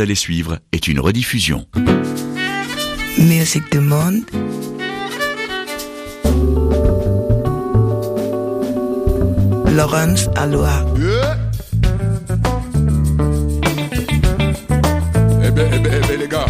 allez suivre est une rediffusion. Musique du monde. Laurence Aloha. Eh ben, eh ben, eh ben, les gars.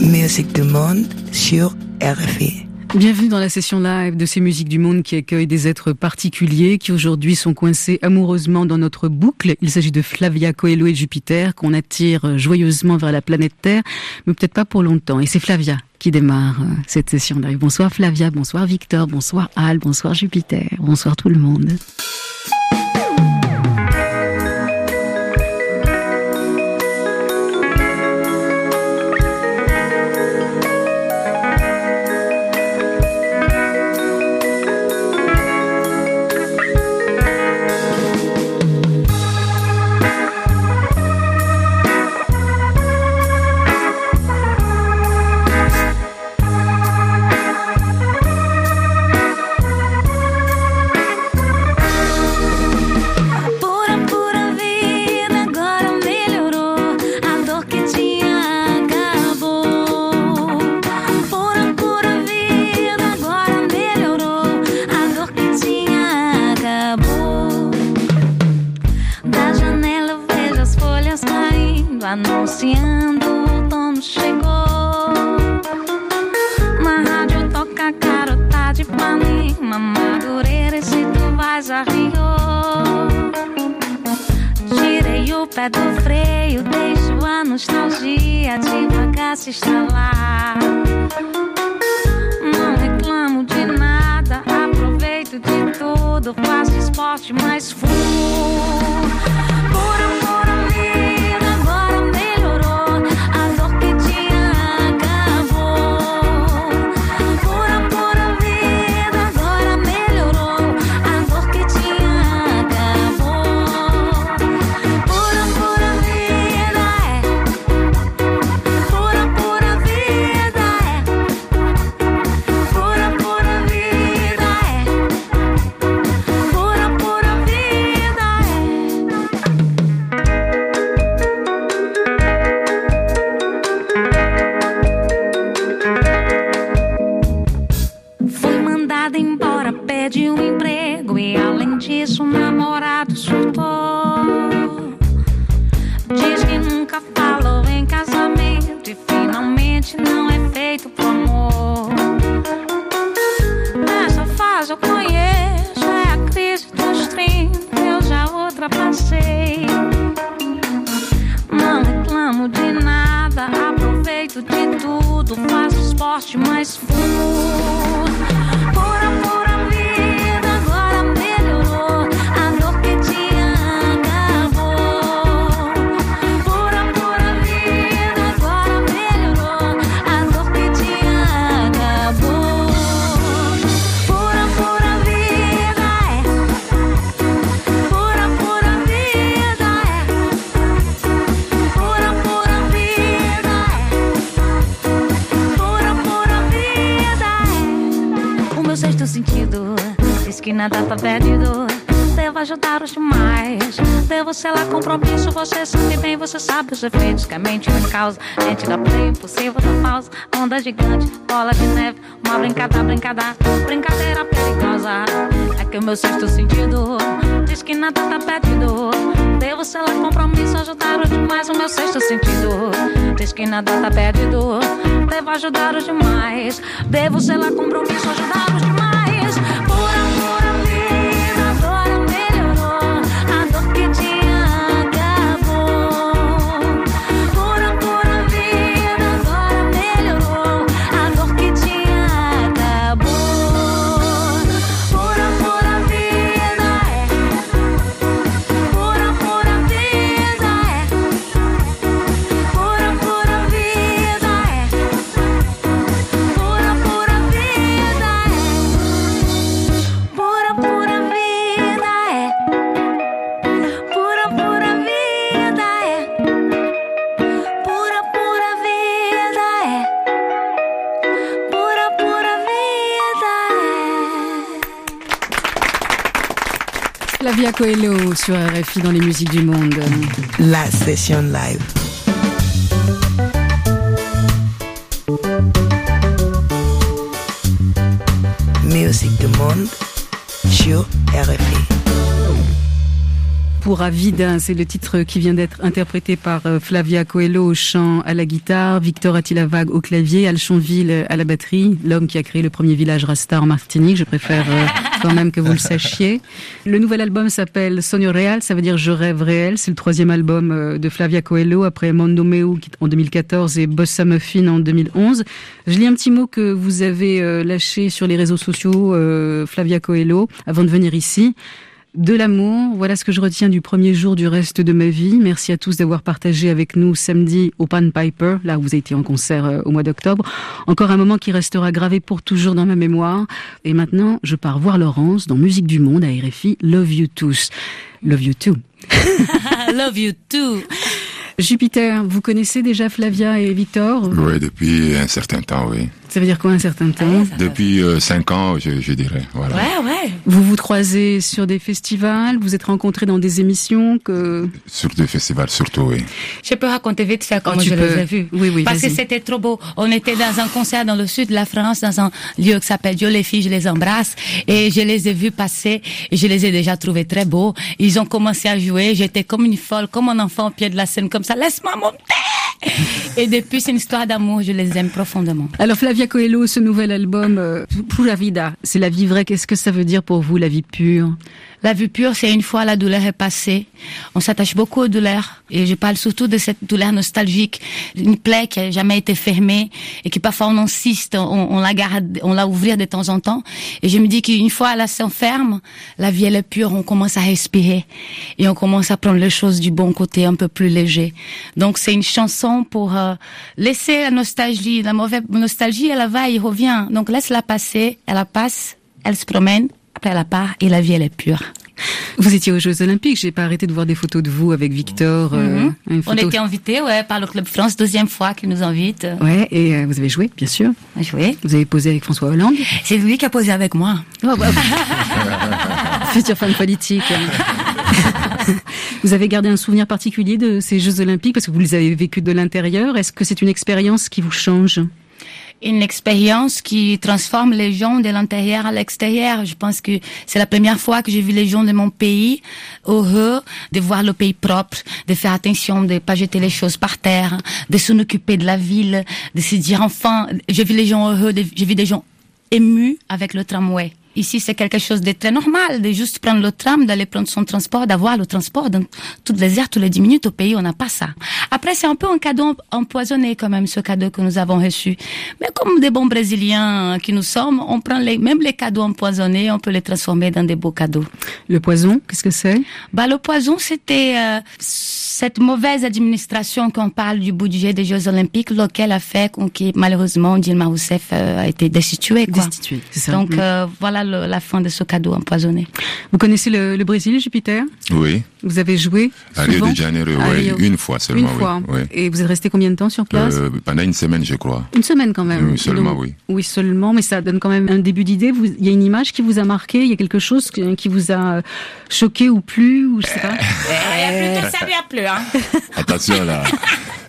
Musique du monde sur RFI. Bienvenue dans la session live de ces musiques du monde qui accueillent des êtres particuliers qui aujourd'hui sont coincés amoureusement dans notre boucle. Il s'agit de Flavia Coelho et Jupiter qu'on attire joyeusement vers la planète Terre, mais peut-être pas pour longtemps. Et c'est Flavia qui démarre euh, cette session live. Bonsoir Flavia, bonsoir Victor, bonsoir Al, bonsoir Jupiter, bonsoir tout le monde. anunciando o dono chegou. Na rádio toca carota de panima, madureira e se tu vais a Rio. Tirei o pé do freio, deixo a nostalgia devagar se instalar. Não reclamo de nada, aproveito de tudo, faço esporte mais full. Tá perdido. Devo ajudar os demais. Devo selar compromisso. Você sabe bem, você sabe os efeitos que a mente me causa. Gente da play, impossível da pausa. Onda gigante, bola de neve. Uma brincada, brincada, brincadeira perigosa. É que o meu sexto sentido diz que nada tá perdido. Devo selar compromisso, ajudar os demais. O meu sexto sentido diz que nada tá perdido. Devo ajudar os demais. Devo selar compromisso, ajudar os demais. Flavia Coelho sur RFI dans les musiques du monde. La session live. Musique du monde sur RFI pour Avida, c'est le titre qui vient d'être interprété par euh, Flavia Coelho au chant, à la guitare, Victor Atilavag au clavier, Alchonville à la batterie, l'homme qui a créé le premier village Rasta en Martinique. Je préfère euh, quand même que vous le sachiez. Le nouvel album s'appelle Sonio Real, ça veut dire Je rêve réel. C'est le troisième album euh, de Flavia Coelho après Mondo Meu en 2014 et Bossa Muffin en 2011. Je lis un petit mot que vous avez lâché sur les réseaux sociaux, Flavia Coelho, avant de venir ici de l'amour. Voilà ce que je retiens du premier jour du reste de ma vie. Merci à tous d'avoir partagé avec nous samedi au Pan Piper, là où vous avez été en concert euh, au mois d'octobre. Encore un moment qui restera gravé pour toujours dans ma mémoire. Et maintenant, je pars voir Laurence dans Musique du Monde à RFI. Love you tous. Love you too. Love you too. Jupiter, vous connaissez déjà Flavia et Victor? Oui, depuis un certain temps, oui. Ça veut dire quoi un certain temps Depuis euh, cinq ans, je, je, dirais. Voilà. Ouais, ouais. Vous vous croisez sur des festivals, vous êtes rencontrés dans des émissions que... Sur des festivals, surtout, oui. Je peux raconter vite fait comment oh, je les ai vus. Oui, oui, Parce que c'était trop beau. On était dans un concert dans le sud de la France, dans un lieu qui s'appelle Dieu les filles, je les embrasse. Et je les ai vus passer et je les ai déjà trouvés très beaux. Ils ont commencé à jouer. J'étais comme une folle, comme un enfant au pied de la scène, comme ça. Laisse-moi monter! Et depuis, c'est une histoire d'amour. Je les aime profondément. Alors, Flavia Coelho, ce nouvel album, euh, la Vida, c'est la vie vraie. Qu'est-ce que ça veut dire pour vous, la vie pure? La vie pure, c'est une fois la douleur est passée. On s'attache beaucoup aux douleurs. Et je parle surtout de cette douleur nostalgique. Une plaie qui a jamais été fermée et qui parfois on insiste, on, la garde, on la ouvre de temps en temps. Et je me dis qu'une fois elle s'enferme, la vie elle est pure, on commence à respirer. Et on commence à prendre les choses du bon côté, un peu plus léger. Donc c'est une pour euh, laisser la nostalgie. La mauvaise nostalgie, elle va, elle revient. Donc laisse-la passer, elle la passe, elle se promène après la part et la vie elle est pure. Vous étiez aux Jeux Olympiques, j'ai pas arrêté de voir des photos de vous avec Victor. Euh, mhm. On était invités ouais, par le Club France, deuxième fois qu'il nous invite. Ouais, et euh, vous avez joué, bien sûr. Joué. Vous avez posé avec François Hollande. C'est lui qui a posé avec moi. Future femme politique. vous avez gardé un souvenir particulier de ces Jeux Olympiques parce que vous les avez vécus de l'intérieur. Est-ce que c'est une expérience qui vous change? Une expérience qui transforme les gens de l'intérieur à l'extérieur. Je pense que c'est la première fois que j'ai vu les gens de mon pays heureux de voir le pays propre, de faire attention, de pas jeter les choses par terre, de s'en occuper de la ville, de se dire enfin, j'ai vu les gens heureux, j'ai vu des gens émus avec le tramway. Ici, c'est quelque chose de très normal, de juste prendre le tram, d'aller prendre son transport, d'avoir le transport dans toutes les heures, toutes les dix minutes. Au pays, on n'a pas ça. Après, c'est un peu un cadeau empoisonné quand même, ce cadeau que nous avons reçu. Mais comme des bons Brésiliens qui nous sommes, on prend les, même les cadeaux empoisonnés, on peut les transformer dans des beaux cadeaux. Le poison, qu'est-ce que c'est? Bah, le poison, c'était euh, cette mauvaise administration qu'on parle du budget des Jeux Olympiques, lequel a fait qu'on malheureusement Dilma Rousseff euh, a été destituée. Quoi. Destituée, c'est ça. Donc euh, voilà la fin de ce cadeau empoisonné. Vous connaissez le, Brésil, Jupiter? Oui. Vous avez joué À Rio de Janeiro, oui, une fois seulement. Une fois. Oui. Et vous êtes resté combien de temps sur place? Euh, Pendant une semaine, je crois. Une semaine quand même. Oui, seulement, oui. Oui, seulement, mais ça donne quand même un début d'idée. Il y a une image qui vous a marqué, il y a quelque chose qui vous a choqué ou plu, ou je sais pas? il y a plutôt ça, il y a plus. Hein. Attention là.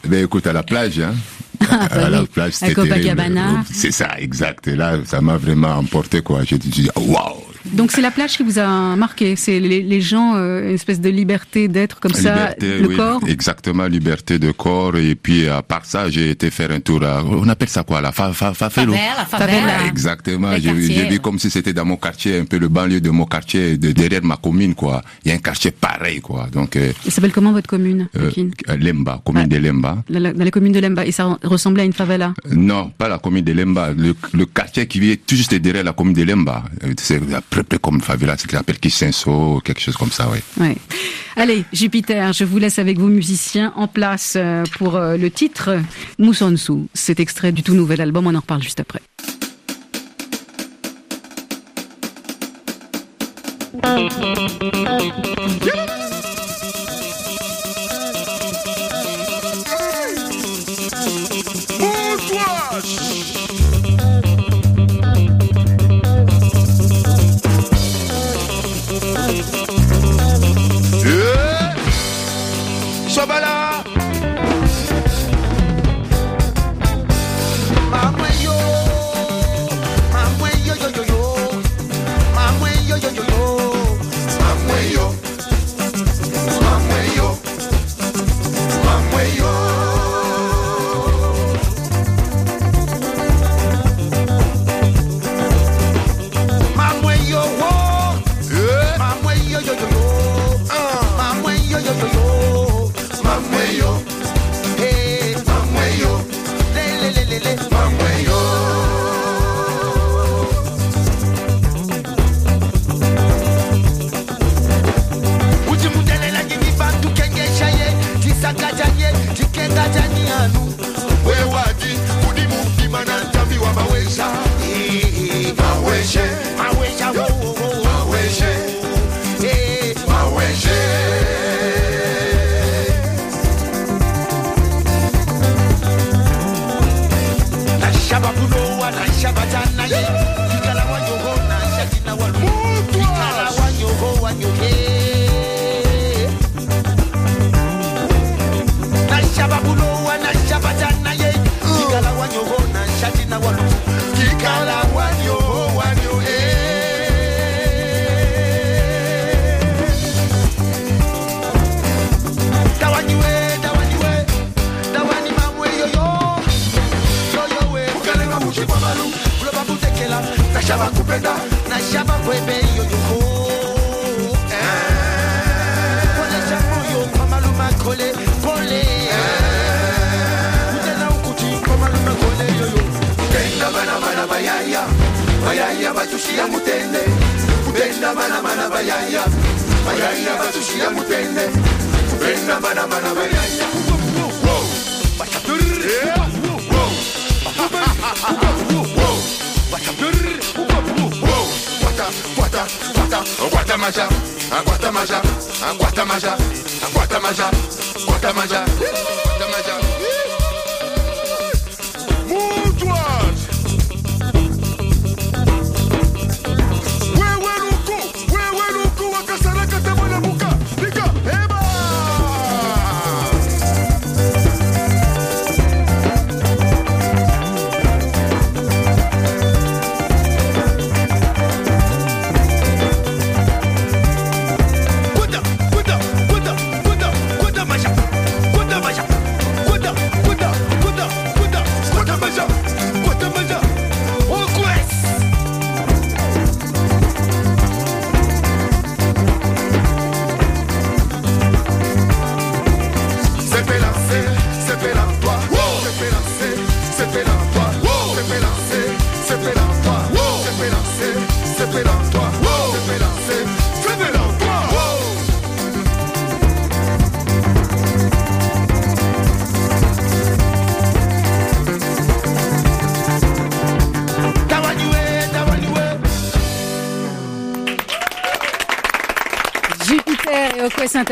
Ben écoute, à la plage, hein. Ah, à la plage, c'était Copacabana. C'est ça, exact. Et là, ça m'a vraiment emporté, quoi. J'ai dit, waouh, donc c'est la plage qui vous a marqué, c'est les, gens, euh, une espèce de liberté d'être comme ça, le corps. Exactement, liberté de corps. Et puis à part ça, j'ai été faire un tour. À, on appelle ça quoi, la fa, fa, favela. Favela, Exactement. J'ai vu comme si c'était dans mon quartier, un peu le banlieue de mon quartier, de, derrière ma commune quoi. Il y a un quartier pareil quoi. Donc. Euh, Il s'appelle comment votre commune euh, Lemba, commune de Lemba. dans la commune de Lemba. Et ça ressemblait à une favela? Non, pas la commune de Lemba. Le, le quartier qui vient tout juste derrière la commune de Lemba. C'est peu peu comme favela, c'est ce qu'ils appellent Kissenso, quelque chose comme ça, ouais. ouais. Allez, Jupiter, je vous laisse avec vos musiciens en place euh, pour euh, le titre Moussonsou. Cet extrait du tout nouvel album, on en reparle juste après. bayaya batushia mutende. Kutenda bana bana bayaya. Bayaya batushia mutende. Kutenda bana bana bayaya. Guatamaja, Guatamaja, Guatamaja, Guatamaja, Guatamaja, Guatamaja.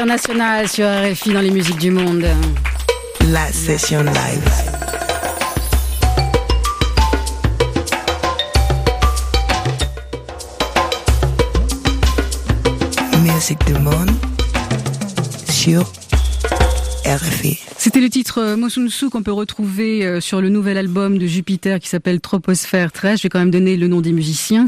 Et Quest International sur RFI dans les musiques du monde. La session live. Musique du monde sur RFI. C'était le titre euh, Mosunsu qu'on peut retrouver euh, sur le nouvel album de Jupiter qui s'appelle Troposphère 13. Je vais quand même donner le nom des musiciens.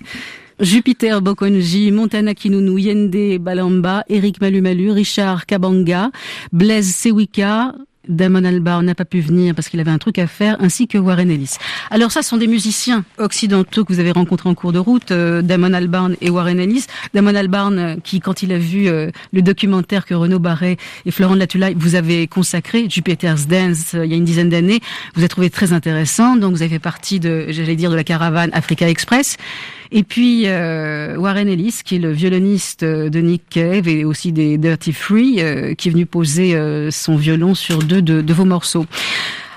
Jupiter Bokonji, Montana Kinunu, Yende Balamba, Eric Malumalu, Richard Kabanga, Blaise Sewika, Damon Albarn n'a pas pu venir parce qu'il avait un truc à faire, ainsi que Warren Ellis. Alors ça, ce sont des musiciens occidentaux que vous avez rencontrés en cours de route, euh, Damon Albarn et Warren Ellis. Damon Albarn, euh, qui, quand il a vu euh, le documentaire que Renaud Barret et Florent Latulaille vous avez consacré, Jupiter's Dance, il y a une dizaine d'années, vous avez trouvé très intéressant. Donc vous avez fait partie de, j'allais dire, de la caravane Africa Express. Et puis euh, Warren Ellis, qui est le violoniste euh, de Nick Cave et aussi des Dirty Free, euh, qui est venu poser euh, son violon sur deux de, de vos morceaux.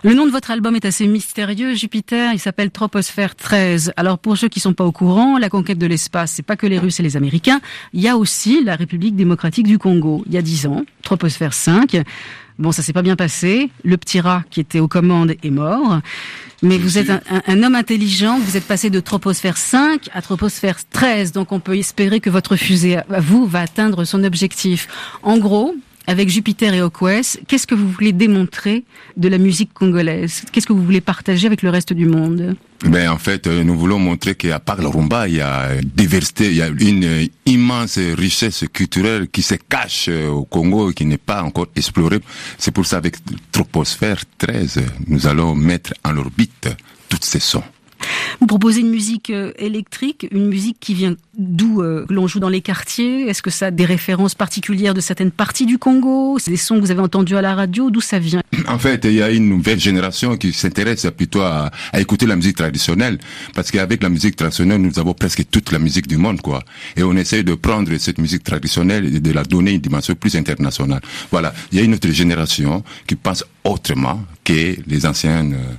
Le nom de votre album est assez mystérieux, Jupiter. Il s'appelle Troposphère 13. Alors pour ceux qui sont pas au courant, la conquête de l'espace, c'est pas que les Russes et les Américains. Il y a aussi la République démocratique du Congo. Il y a dix ans, Troposphère 5. Bon, ça s'est pas bien passé. Le petit rat qui était aux commandes est mort. Mais vous êtes un, un- un homme intelligent, vous êtes passé de troposphère 5 à troposphère 13, donc on peut espérer que votre fusée à à vous va atteindre son objectif. En gros, avec Jupiter et Okwes, qu'est-ce que vous voulez démontrer de la musique congolaise? Qu'est-ce que vous voulez partager avec le reste du monde? Ben en fait, euh, nous voulons montrer qu'à part le rumba, il y a diversité, il y a une euh, immense richesse culturelle qui se cache euh, au Congo et qui n'est pas encore explorée. C'est pour ça avec Troposphère 13, nous allons mettre en orbite toutes ces sons. Vous proposez une musique euh, électrique, une musique qui vient d'où euh, l'on joue dans les quartiers? Est-ce que ça a des références particulières de certaines parties du Congo? C'est des sons que vous avez entendus à la radio? D'où ça vient? En fait, il y a une nouvelle génération qui s'intéresse plutôt à, écouter la musique traditionnelle, parce qu'avec la musique traditionnelle, nous avons presque toute la musique du monde, quoi. Et on essaie de prendre cette musique traditionnelle et de la donner une dimension plus internationale. Voilà, il y a une autre génération qui pense autrement que les anciennes. Euh,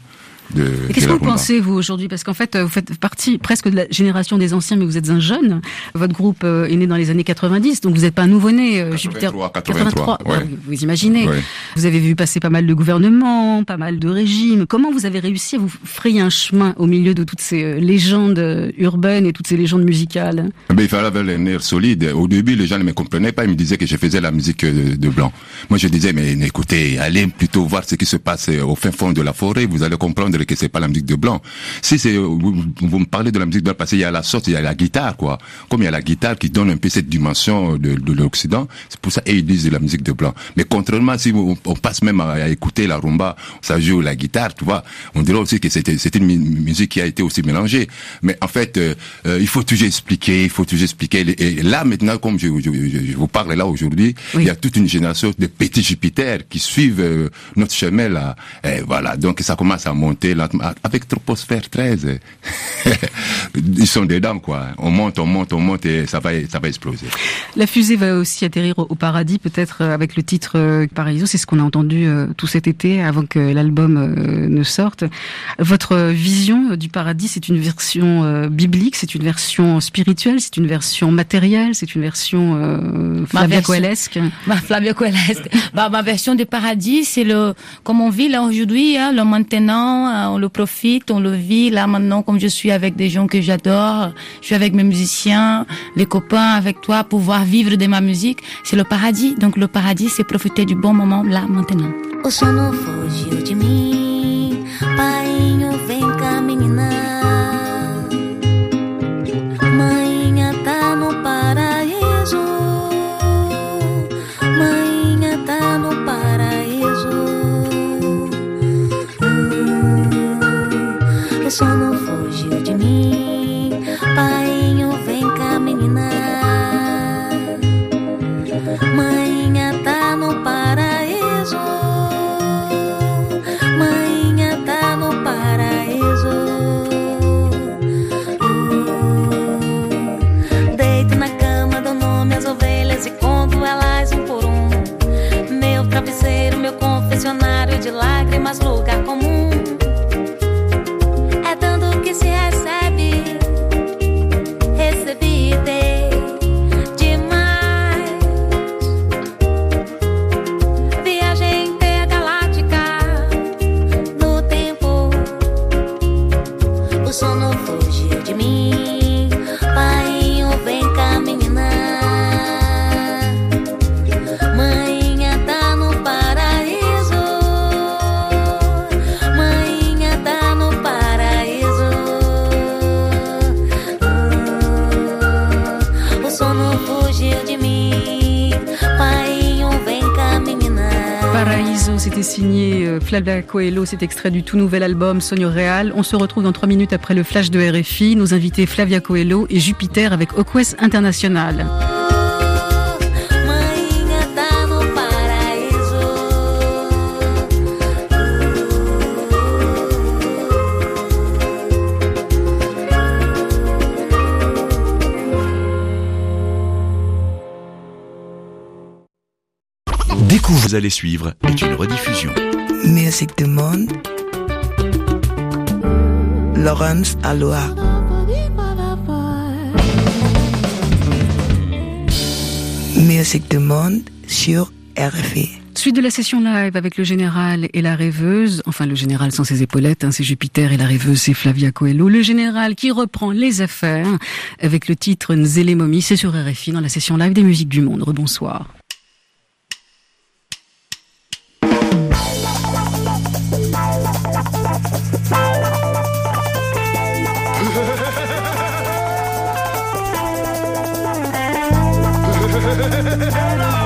Qu'est-ce que vous pensez, vous, aujourd'hui? Parce qu'en fait, vous faites partie presque de la génération des anciens, mais vous êtes un jeune. Votre groupe euh, est né dans les années 90, donc vous n'êtes pas un nouveau-né. Euh, Jupiter 83. Ouais. Vous imaginez. Ouais. Vous avez vu passer pas mal de gouvernements, pas mal de régimes. Comment vous avez réussi à vous frayer un chemin au milieu de toutes ces euh, légendes urbaines et toutes ces légendes musicales? Mais Il fallait avoir les nerfs solides. Au début, les gens ne me comprenaient pas. Ils me disaient que je faisais la musique de blanc. Moi, je disais, mais écoutez, allez plutôt voir ce qui se passe au fin fond de la forêt. Vous allez comprendre que c'est pas la musique de blanc. Si c'est vous, vous, me parlez de la musique de blanc parce qu'il y a la sorte, il y a la guitare quoi. Comme il y a la guitare qui donne un peu cette dimension de, de l'Occident, c'est pour ça qu'ils disent de la musique de blanc. Mais contrairement si on, on passe même à, à, écouter la rumba, ça joue la guitare, tu vois, on dirait aussi que c'était c'était une musique qui a été aussi mélangée. Mais en fait, euh, euh, il faut toujours expliquer, il faut toujours expliquer. Et là maintenant, comme je, je, je vous parle là aujourd'hui, oui. il y a toute une génération de petits Jupiter qui suivent euh, notre chemin là. Et voilà, donc ça commence à monter avec Troposphère 13. Ils sont dedans, quoi. On monte, on monte, on monte et ça va, ça va exploser. La fusée va aussi atterrir au paradis, peut-être euh, avec le titre euh, Paraiso. C'est ce qu'on a entendu euh, tout cet été avant que l'album ne sorte. Votre vision du paradis, c'est une version biblique, c'est une version spirituelle, c'est une version matérielle, c'est une version euh, Flavia Coelesque. Ma Flavia Coelesque. bah, ma version du paradis, c'est le, comme on vit là aujourd'hui, hein, le maintenant, on le profite, on le vit là maintenant comme je suis avec des gens que j'adore, je suis avec mes musiciens, les copains, avec toi, pouvoir vivre de ma musique, c'est le paradis. Donc le paradis, c'est profiter du bon moment là maintenant. nas lugares. Flavia Coelho, cet extrait du tout nouvel album Sonio Real. On se retrouve dans trois minutes après le flash de RFI. Nos invités Flavia Coelho et Jupiter avec Oquest International. Découvre, vous allez suivre est une rediffusion. Musique du monde. Laurence Aloha. Musique du monde sur RFI. Suite de la session live avec le général et la rêveuse, enfin le général sans ses épaulettes, hein, c'est Jupiter et la rêveuse c'est Flavia Coelho, le général qui reprend les affaires avec le titre Nzele c'est sur RFI dans la session live des musiques du monde. Rebonsoir. and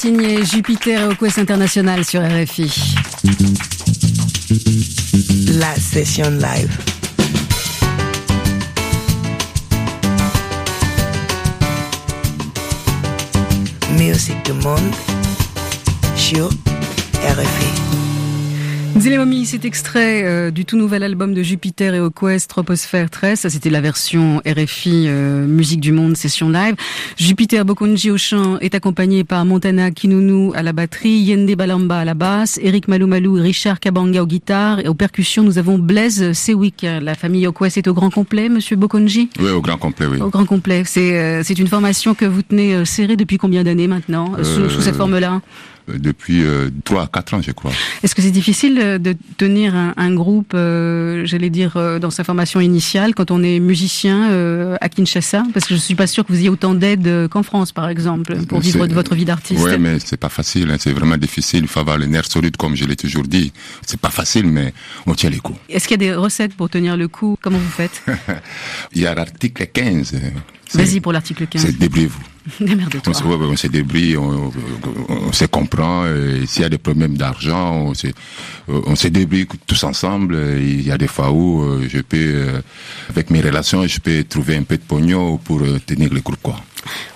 Jupiter et au Quest International sur RFI. La session live. Musique du monde sur RFI. Zélémomie, cet extrait euh, du tout nouvel album de Jupiter et Quest Troposphère 13. Ça, c'était la version RFI euh, Musique du Monde session live. Jupiter Bokonji au chant est accompagné par Montana Kinunu à la batterie, Yende Balamba à la basse, Eric Malou et Richard Kabanga aux guitares. Et aux percussions, nous avons Blaise Sewik. La famille Oquest est au grand complet, monsieur Bokonji? Oui, au grand complet, oui. Au grand complet. C'est euh, une formation que vous tenez serrée depuis combien d'années maintenant, sous, sous cette forme-là? Depuis euh, trois, quatre ans, je crois. Est-ce que c'est difficile euh, de tenir un, un groupe, euh, j'allais dire, euh, dans sa formation initiale, quand on est musicien euh, à Kinshasa? Parce que je suis pas sûr que vous ayez autant d'aide qu'en France, par exemple, pour vivre de votre vie d'artiste. Oui, mais c'est pas facile. Hein, c'est vraiment difficile. Il faut avoir les nerfs solides, comme je l'ai toujours dit. C'est pas facile, mais on tient les coups. Est-ce qu'il y a des recettes pour tenir le coup? Comment vous faites? Il y a l'article 15. Vas-y pour l'article 15. C'est débrouillez-vous. On, se- on se débrouille, on, on- on se comprend. et S'il y a des problèmes d'argent, on se, on se débrouille tous ensemble. Il y a des fois où euh, je peux, euh, avec mes relations, je peux trouver un peu de pognon pour euh, tenir le groupe, quoi.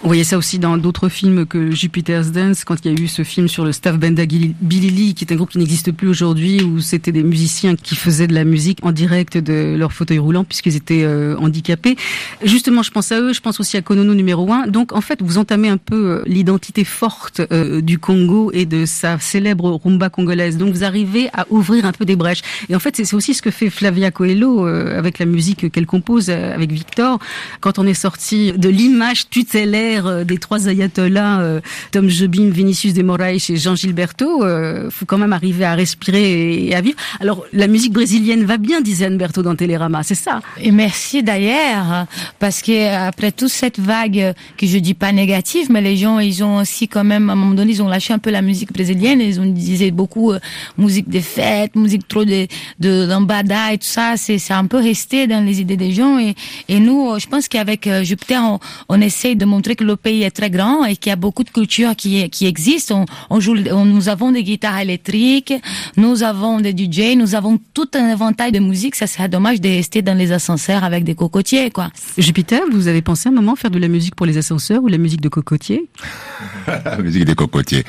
On voyait ça aussi dans d'autres films que Jupiter's Dance, quand il y a eu ce film sur le staff Benda Bilili, qui est un groupe qui n'existe plus aujourd'hui, où c'était des musiciens qui faisaient de la musique en direct de leur fauteuil roulant, puisqu'ils étaient euh, handicapés. Justement, je pense à eux, je pense aussi à Konono numéro 1. Donc, en fait, vous entamez un peu euh, l'identité forte euh, du Congo et de sa célèbre rumba congolaise. Donc, vous arrivez à ouvrir un peu des brèches. Et en fait, c'est aussi ce que fait Flavia Coelho avec la musique qu'elle compose avec Victor. Quand on est sorti de l'image tutélaire euh, des trois ayatollahs, euh, Tom Jobim, Vinicius de Moraes et Jean Gilberto, euh, faut quand même arriver à respirer et à vivre. Alors, la musique brésilienne va bien, disait Anberto dans Télérama, c'est ça? Et merci d'ailleurs, parce que après toute cette vague que je dis pas négative, mais les gens ils ont aussi quand même à un moment donné ils ont lâché un peu la musique brésilienne, ils ont disait beaucoup euh, musique de fête, musique trop de de lambada et tout ça, c'est c'est un peu resté dans les idées des gens et et nous je pense qu'avec Jupiter on, on essaye de montrer que le pays est très grand et qu'il y a beaucoup de cultures qui qui existent. On, on joue, on- nous avons des guitares électriques, nous avons des DJ, nous avons tout un éventail de musique. Ça serait dommage de rester dans les ascenseurs avec des cocotiers, quoi. Jupiter, vous avez pensé un moment faire de la musique pour les ascenseurs ou la musique de cocotier la musique des cocotiers.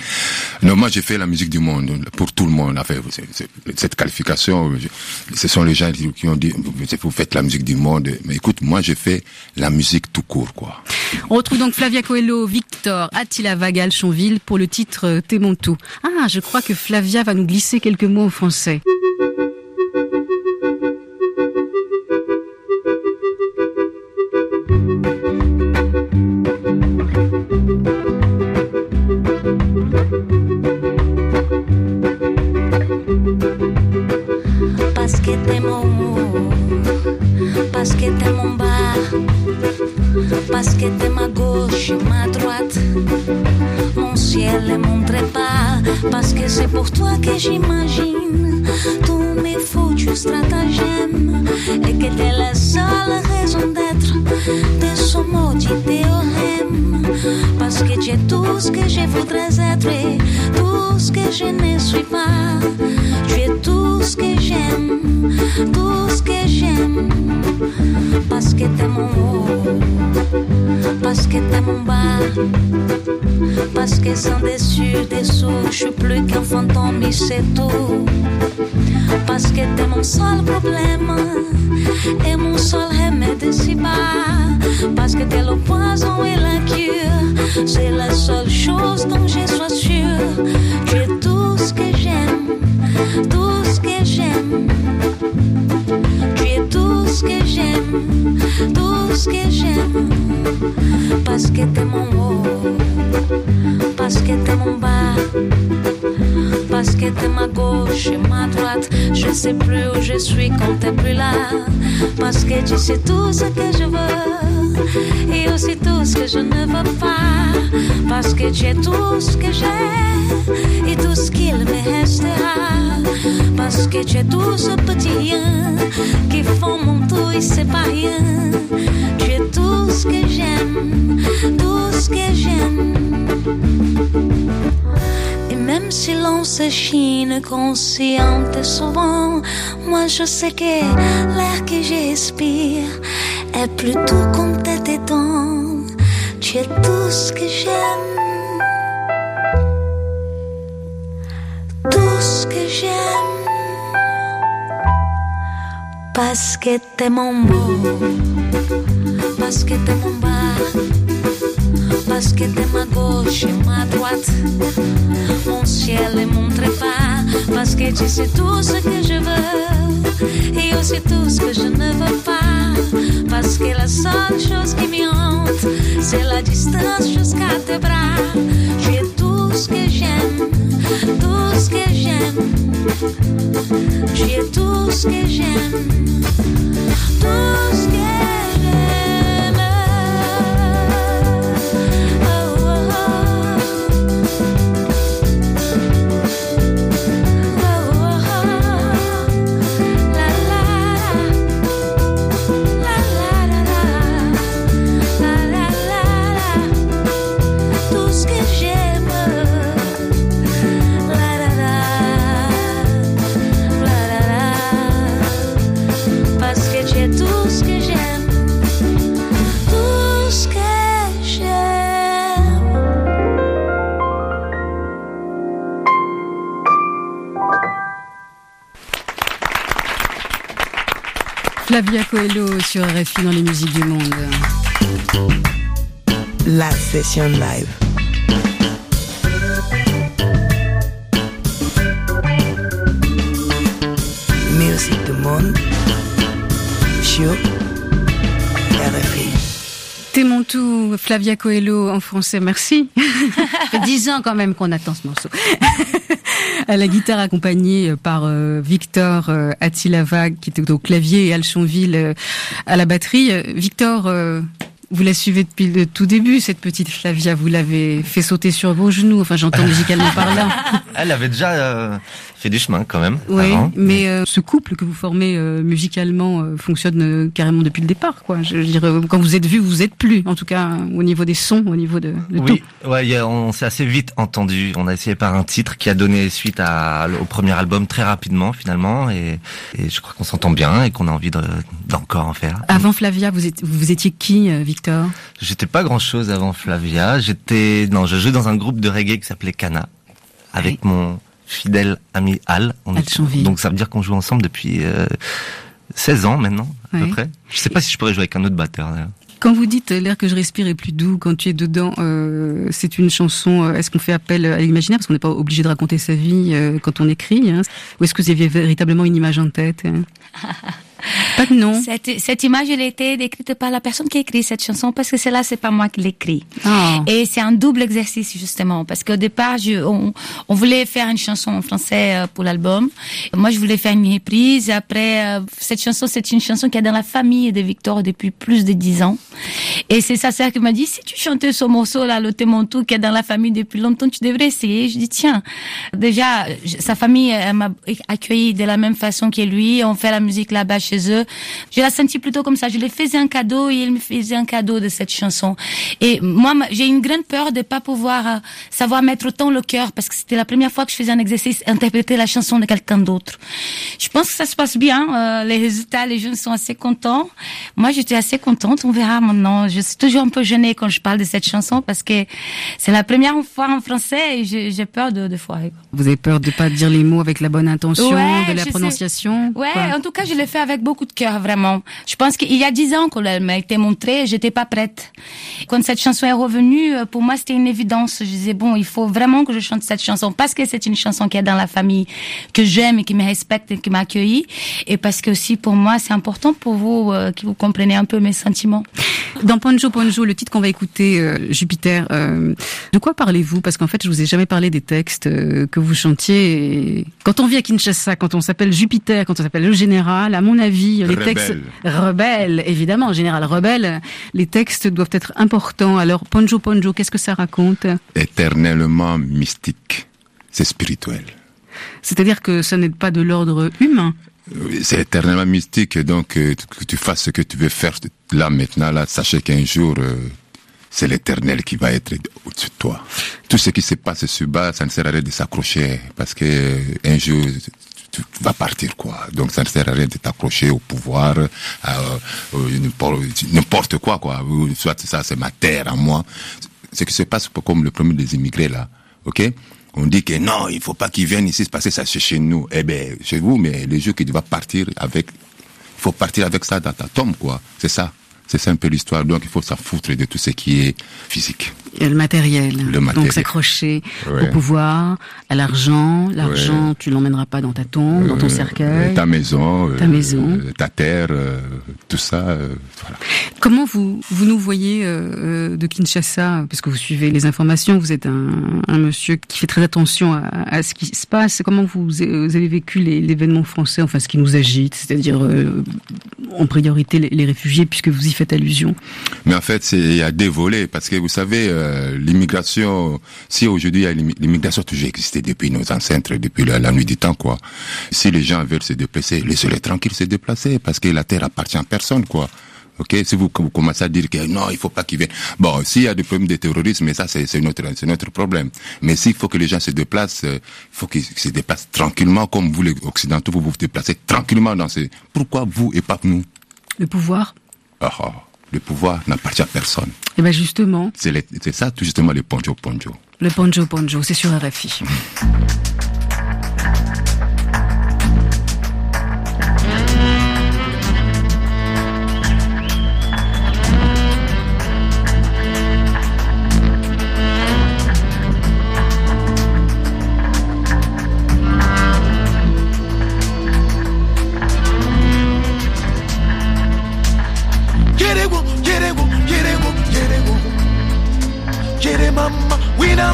Non, moi, j'ai fait la musique du monde, pour tout le monde. Enfin, c'est- c'est- cette qualification, je- ce sont les gens qui qui ont dit, vous vous faites la musique du monde. Mais écoute, moi, j'ai fait la musique tout court, quoi. On retrouve donc Flavia Coelho, Victor, Attila Vagal, Chonville pour le titre T'es mon. Ah, je crois que Flavia va nous glisser quelques mots en français. Mon ciel et mon trépas, parce que c'est pour toi que j'imagine tous mes foutus stratagèmes et que t'es la seule raison d'être de ce maudit théorème. Parce que tu es tout ce que je voudrais être et tout ce que je ne suis pas. Tu es tout ce que j'aime, tout ce que j'aime. Parce que t'es mon haut, parce que t'es mon bas. Parce que sans dessus, dessous, je suis plus qu'un fantôme et c'est tout. Parce que t'es mon seul problème et mon seul remède si bas. Parce que t'es le poison et la cure, c'est la seule chose dont ce que j'aime. Parce que t'es mon haut, parce que t'es mon bas. Parce que t'es ma gauche et ma droite. Je sais plus où je suis quand t'es plus là. Parce que tu sais tout ce que je veux. Et aussi tout ce que je ne veux pas. Parce que tu es tout ce que j'ai. Et tout ce qu'il me restera. Parce que tu es tout ce petit rien. Qui font mon tout et c'est pas rien. Tu es tout ce que j'aime. Tout ce que j'aime. Même si l'on se chine consciente souvent, moi je sais que l'air que j'expire est plutôt comme tes tétons. Tu es tout ce que j'aime. Tout ce que j'aime. Parce que t'es mon beau, parce que t'es mon bas, parce que t'es ma gauche et ma droite, mon ciel et mon trépas, parce que tu sais tout ce que je veux et aussi tout ce que je ne veux pas, parce que la seule chose qui me hante, c'est la distance jusqu'à tes bras. Es tout ce que j'aime, tout ce que j'aime. Es tout ce que j'aime, tout ce que j'aime. Sur RFI dans les musiques du monde. La session live. Flavia Coelho en français, merci. Ça fait dix ans quand même qu'on attend ce morceau. à la guitare accompagnée par euh, Victor euh, Attilava qui était au clavier et Alchonville euh, à la batterie. Euh, Victor, euh, vous la suivez depuis le tout début, cette petite Flavia. Vous l'avez fait sauter sur vos genoux. Enfin, j'entends musicalement parlant. Elle avait déjà euh, fait du chemin quand même. Oui, avant. mais euh, ce couple que vous formez euh, musicalement euh, fonctionne euh, carrément depuis le départ, quoi. Je veux dire, euh, quand vous êtes vu, vous êtes plus, en tout cas euh, au niveau des sons, au niveau de, de Oui, ouais, y a- on s'est assez vite entendu. On a essayé par un titre qui a donné suite à, au premier album très rapidement finalement, et, et je crois qu'on s'entend bien et qu'on a envie de- d'encore en faire. tout. Avant Flavia, vous, êtes, vous étiez qui, euh, Victor? J'étais pas grand chose avant Flavia. J'étais, non, je jouais dans un groupe de reggae qui s'appelait Cana, avec mon fidèle ami Al. On Al est- donc ça veut dire qu'on joue ensemble depuis euh, 16 ans maintenant, à peu près. Je sais pas si je pourrais jouer avec un autre batteur. d'ailleurs. Quand vous dites euh, l'air que je respire est plus doux, quand tu es dedans, euh, c'est une chanson. euh, Est-ce qu'on fait appel à l'imaginaire? Parce qu'on n'est pas obligé de raconter sa vie euh, quand on écrit, hein ou est-ce que vous aviez véritablement une image en tête hein? Pas de nom. Cette, cette image, elle a été décrite par la personne qui a écrit cette chanson parce que celle-là, c'est pas moi qui l'écris. Ah. Et c'est un double exercice justement parce qu'au départ, je, on, on voulait faire une chanson en français euh, pour l'album. Moi, je voulais faire une reprise. Après, euh, cette chanson, c'est une chanson qui est dans la famille de Victor depuis plus de dix ans. Et c'est sa sœur qui m'a dit si tu chantais ce morceau-là, le Temontou, qui est dans la famille depuis longtemps, tu devrais essayer. Je dis tiens, déjà, sa famille m'a accueilli de la même façon que lui. On fait la musique là-bas chez eux. Je la senti plutôt comme ça. Je lui faisais un cadeau et il me faisait un cadeau de cette chanson. Et moi, j'ai une grande peur de pas pouvoir euh, savoir mettre autant le cœur parce que c'était la première fois que je faisais un exercice, interpréter la chanson de quelqu'un d'autre. Je pense que ça se passe bien. euh, les résultats, les jeunes sont assez contents. Moi, j'étais assez contente. On verra maintenant. Je suis toujours un peu gênée quand je parle de cette chanson parce que c'est la première fois en français et j'ai peur de, de foirer. Vous avez peur de pas dire les mots avec la bonne intention, Ouais, de la prononciation Ouais, quoi en tout cas, je l'ai fait avec beaucoup de cœur, vraiment. Je pense qu'il y a dix ans qu'on elle m'a été montrée, j'étais pas prête. Quand cette chanson est revenue, euh, pour moi, c'était une évidence. Je disais, bon, il faut vraiment que je chante cette chanson parce que c'est une chanson qui est dans la famille, que j'aime et qui me respecte et qui m'a accueilli. Et parce que aussi, pour moi, c'est important pour vous, euh, que vous compreniez un peu mes sentiments. Dans Ponjo Ponjo, le titre qu'on va écouter, euh, Jupiter, euh, de quoi parlez-vous? Parce qu'en fait, je vous ai jamais parlé des textes euh, que vous chantiez. Et Quand on vit à Kinshasa, quand on s'appelle Jupiter, quand on s'appelle le général, à mon avis, les Rebelle. textes rebelles, évidemment, général rebelle, les textes doivent être importants. Alors Ponjo Ponjo, qu'est-ce que ça raconte? Éternellement mystique. C'est spirituel. C'est-à-dire que ça n'est pas de l'ordre humain? C'est éternellement mystique, donc euh, que tu fasses ce que tu veux faire là maintenant, là, sachez qu'un jour, euh, c'est l'éternel qui va être au-dessus de toi. Tout ce qui se passe sur bas, ça ne sert à rien de s'accrocher, parce que euh, un jour, tu, vas partir, quoi. Donc ça ne sert à rien de t'accrocher au pouvoir, à euh, euh, n'importe quoi, quoi. Soit ça, c'est ma terre à moi. Ce qui se passe comme le premier des immigrés, là, ok? On dit que non, il faut pas qu'ils viennent ici parce que ça chez nous. Eh ben, chez vous, mais les jours qui doivent partir avec, faut partir avec ça dans ta tombe, quoi. C'est ça. C'est ça un peu l'histoire. Donc il faut s'en foutre de tout ce qui est physique. Et le matériel. Le matériel. Donc s'accrocher Ouais. au pouvoir, à l'argent. L'argent, tu l'emmèneras pas dans ta tombe, dans ton Euh, cercueil. Ta maison. Ta maison. euh, ta terre, euh, tout ça. voilà. Comment vous vous nous voyez de Kinshasa Parce que vous suivez les informations, vous êtes un, un monsieur qui fait très attention à, à ce qui se passe. Comment vous, vous avez vécu l'événement français, enfin ce qui nous agite, c'est-à-dire euh, en priorité les, les réfugiés, puisque vous y faites allusion. Mais en fait, il y a deux volets parce que vous savez, euh, l'immigration. Si aujourd'hui l'immigration a toujours existé depuis nos ancêtres, depuis la, la nuit du temps, quoi. Si les gens veulent se déplacer, laissez-les tranquilles se déplacer parce que la terre appartient à personne, quoi. Ok, si vous, vous commencez à dire que non, il faut pas qu'ils viennent. Bon, s'il y a des problèmes de terrorisme, mais ça c'est c'est notre c'est notre problème. Mais s'il faut que les gens se déplacent, euh, il faut qu'ils se déplacent tranquillement, comme vous les occidentaux, vous vous déplacez tranquillement dans ces. Pourquoi vous et pas nous? Le pouvoir Ah, Le pouvoir n'appartient à personne. Et ben justement, C'est ça tout justement les poncho poncho. le Ponjo Ponjo, c'est sur RFI.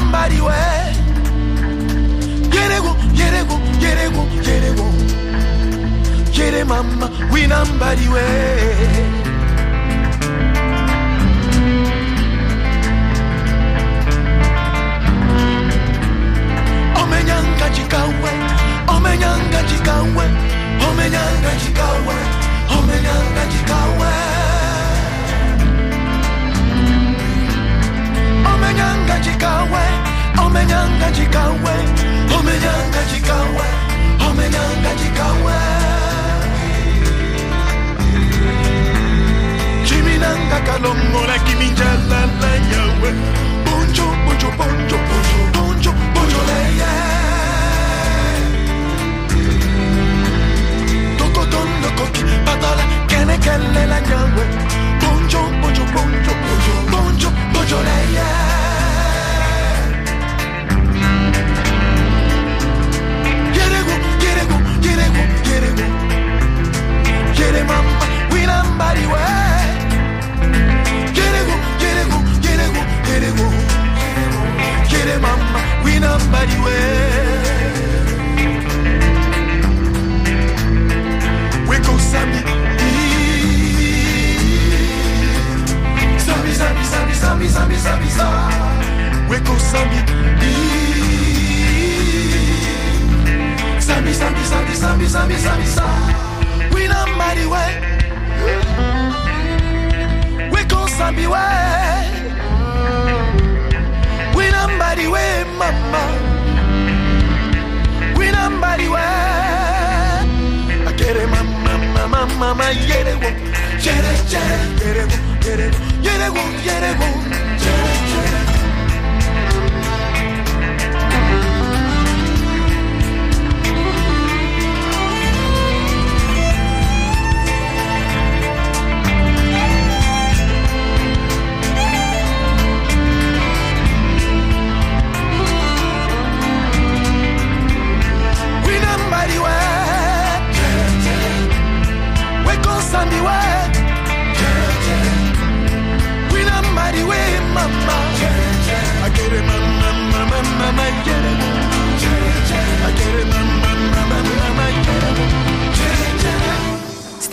somebody where. Yerego, yerego, yerego, yerego. Yere mama, we nobody where. Omenyanga chikawe, omenyanga chikawe, omenyanga chikawe, omenyanga chikawe. Chikawe, omenyanga chikawe, omenyanga chikawe, omenyanga chikawe. Chiminanga kalongola bonjo, bonjo, bonjo, bonjo,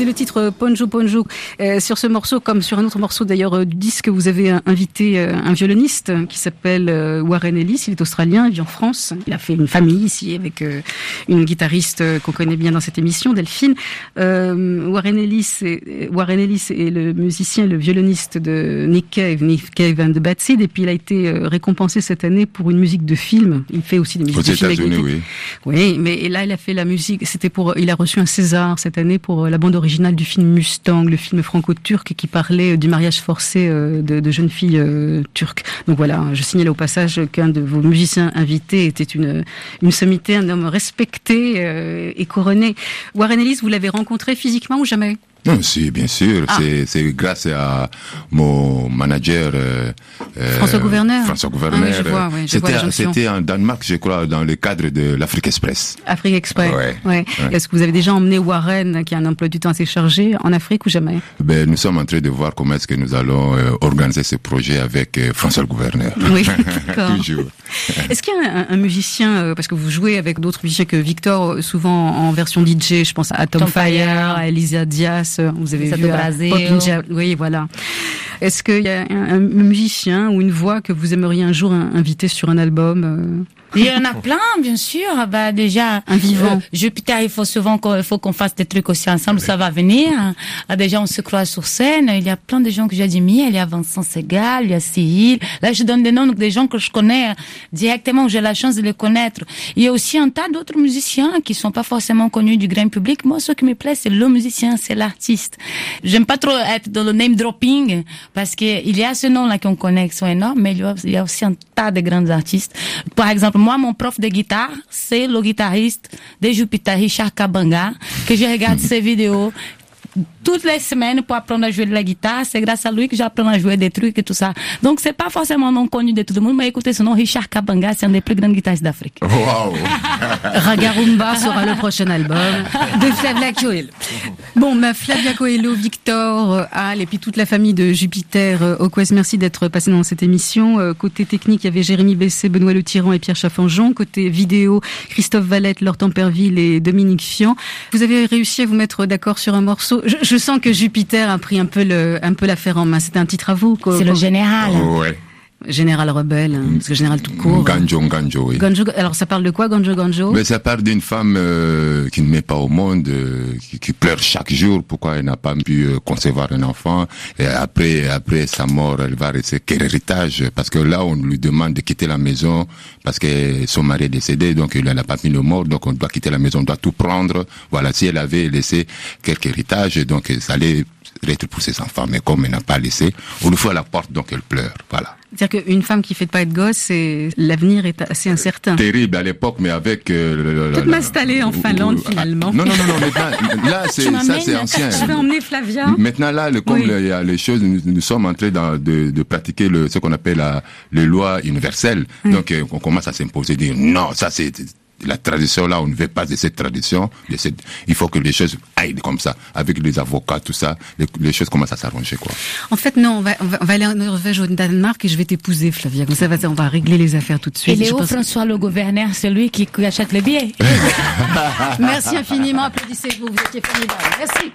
le titre Ponjo Ponjo. Euh, sur ce morceau, comme sur un autre morceau d'ailleurs euh, du disque, vous avez euh, invité euh, un violoniste qui s'appelle euh, Warren Ellis. Il est australien, il vit en France. Il a fait une famille ici avec euh, une guitariste euh, qu'on connaît bien dans cette émission, Delphine. Euh, Warren Ellis, est, Warren Ellis est le musicien, le violoniste de Nick Cave, Nick Cave and the Bad Seed. Et puis il a été euh, récompensé cette année pour une musique de film. Il fait aussi des musiques Aux de film. avec oui. oui, mais là, il a fait la musique. C'était pour. Il a reçu un César cette année pour euh, la bande originale du film Mustang, le film franco-turc qui parlait du mariage forcé de, de jeunes filles turques. Donc voilà, je signale au passage qu'un de vos musiciens invités était une, une sommité, un homme respecté et couronné. Warren Ellis, vous l'avez rencontré physiquement ou jamais? Non, si, bien sûr. Ah. C'est grâce à mon manager euh, François Gouverneur. François Gouverneur. Ah oui, je vois, oui. C'était en Danemark, je crois, dans le cadre de l'Afrique Express. Afrique Express. Ouais. ouais. Est-ce que vous avez déjà emmené Warren, qui a un emploi du temps assez chargé, en Afrique ou jamais? Ben, Nous sommes en train de voir comment est-ce que nous allons euh, organiser ce projet avec euh, François Gouverneur. Oui, d'accord. Toujours. Est-ce qu'il y a un, un musicien, euh, parce que vous jouez avec d'autres musiciens que Victor, euh, souvent en version DJ, je pense à Tom, Tom Fire, Fire. à Elisa Diaz, vous avez vu Ninja, oui, voilà. Est-ce qu'il y a un, un musicien ou une voix que vous aimeriez un jour in- inviter sur un album euh Il y en a plein, bien sûr. Ah Bah déjà, Un vivant. euh, Jupiter, il faut souvent qu'on il faut qu'on fasse des trucs aussi ensemble. Ça va venir. Ah, déjà, on se croise sur scène. Il y a plein de gens que j'admire. Il y a Vincent Segal, il y a Cyril. Là, je donne des noms des gens que je connais directement. J'ai la chance de les connaître. Il y a aussi un tas d'autres musiciens qui sont pas forcément connus du grand public. Moi, ce qui me plaît, c'est le musicien, c'est l'artiste. J'aime pas trop être dans le name dropping parce que il y a ce nom-là qu'on connaît qui sont énormes, mais il y a aussi un tas de grands artistes. Par exemple, moi, mon prof de guitare, c'est le guitariste de Jupiter, Richard Kabanga, que je regarde ses vidéos toutes les semaines pour apprendre à jouer de la guitare. C'est grâce à lui que j'apprends à jouer des trucs et tout ça. Donc, c'est pas forcément un nom connu de tout le monde, mais écoutez ce nom, Richard Kabanga, c'est un des plus grands guitaristes d'Afrique. Waouh Ragarumba sera le prochain album de Flavia Coelho. Bon, bah, Flavia Coelho, Victor, Al et puis toute la famille de Jupiter euh, au Quest, merci d'être passé dans cette émission. Euh, Côté technique, il y avait Jérémy Bessé, Benoît Le Tyran et Pierre Chaffanjon. Côté vidéo, Christophe Valette, Laure Temperville et Dominique Fian. Vous avez réussi à vous mettre d'accord sur un morceau. Je, je sens que Jupiter a pris un peu le, un peu l'affaire en main. C'était un titre à vous, quoi. C'est le général. Ouais. Général rebelle, hein, parce que général tout court. Ganjo, Ganjo, oui. Ganjo, alors ça parle de quoi, Ganjo Ganjo? Mais ça part d'une femme euh, qui ne met pas au monde, euh, qui, qui pleure chaque jour pourquoi elle n'a pas pu euh, concevoir un enfant? Et après, après sa mort, elle va rester quel héritage Parce que là, on lui demande de quitter la maison parce que son mari est décédé, donc il n'a pas mis le mort, donc on doit quitter la maison, on doit tout prendre. Voilà, si elle avait laissé quelque héritage, donc ça allait être pour ses enfants. Mais comme elle n'a pas laissé, on lui fait à la porte, donc elle pleure. Voilà. C'est-à-dire qu'une femme qui fait pas de gosse, l'avenir est assez incertain. Terrible à l'époque, mais avec... Euh, le- le- Toute la- m'installer en Finlande, Ah, finalement. Non, non, non, non, maintenant, là, c'est, ça, c'est ancien. Je vais emmener Flavia? Maintenant, là, le, comme Oui. le- il y a les choses, nous, nous sommes en train dans- de, de pratiquer le, ce qu'on appelle la, les lois universelles. Donc, euh, on commence à s'imposer, dire non, ça c'est la tradition là, on ne veut pas de cette tradition. De cette, il faut que les choses aillent comme ça, avec les avocats, tout ça, les, les choses commencent à s'arranger, quoi. En fait, non, on va, on va, on va aller en Norvège, au Danemark, et je vais t'épouser, Flavia. Comme ça, va- on va régler les affaires tout de Et suite. Je Léo pense- François le gouverneur, c'est lui qui, qui achète les billets. Merci infiniment. Applaudissez-vous. Vous étiez formidable. Merci.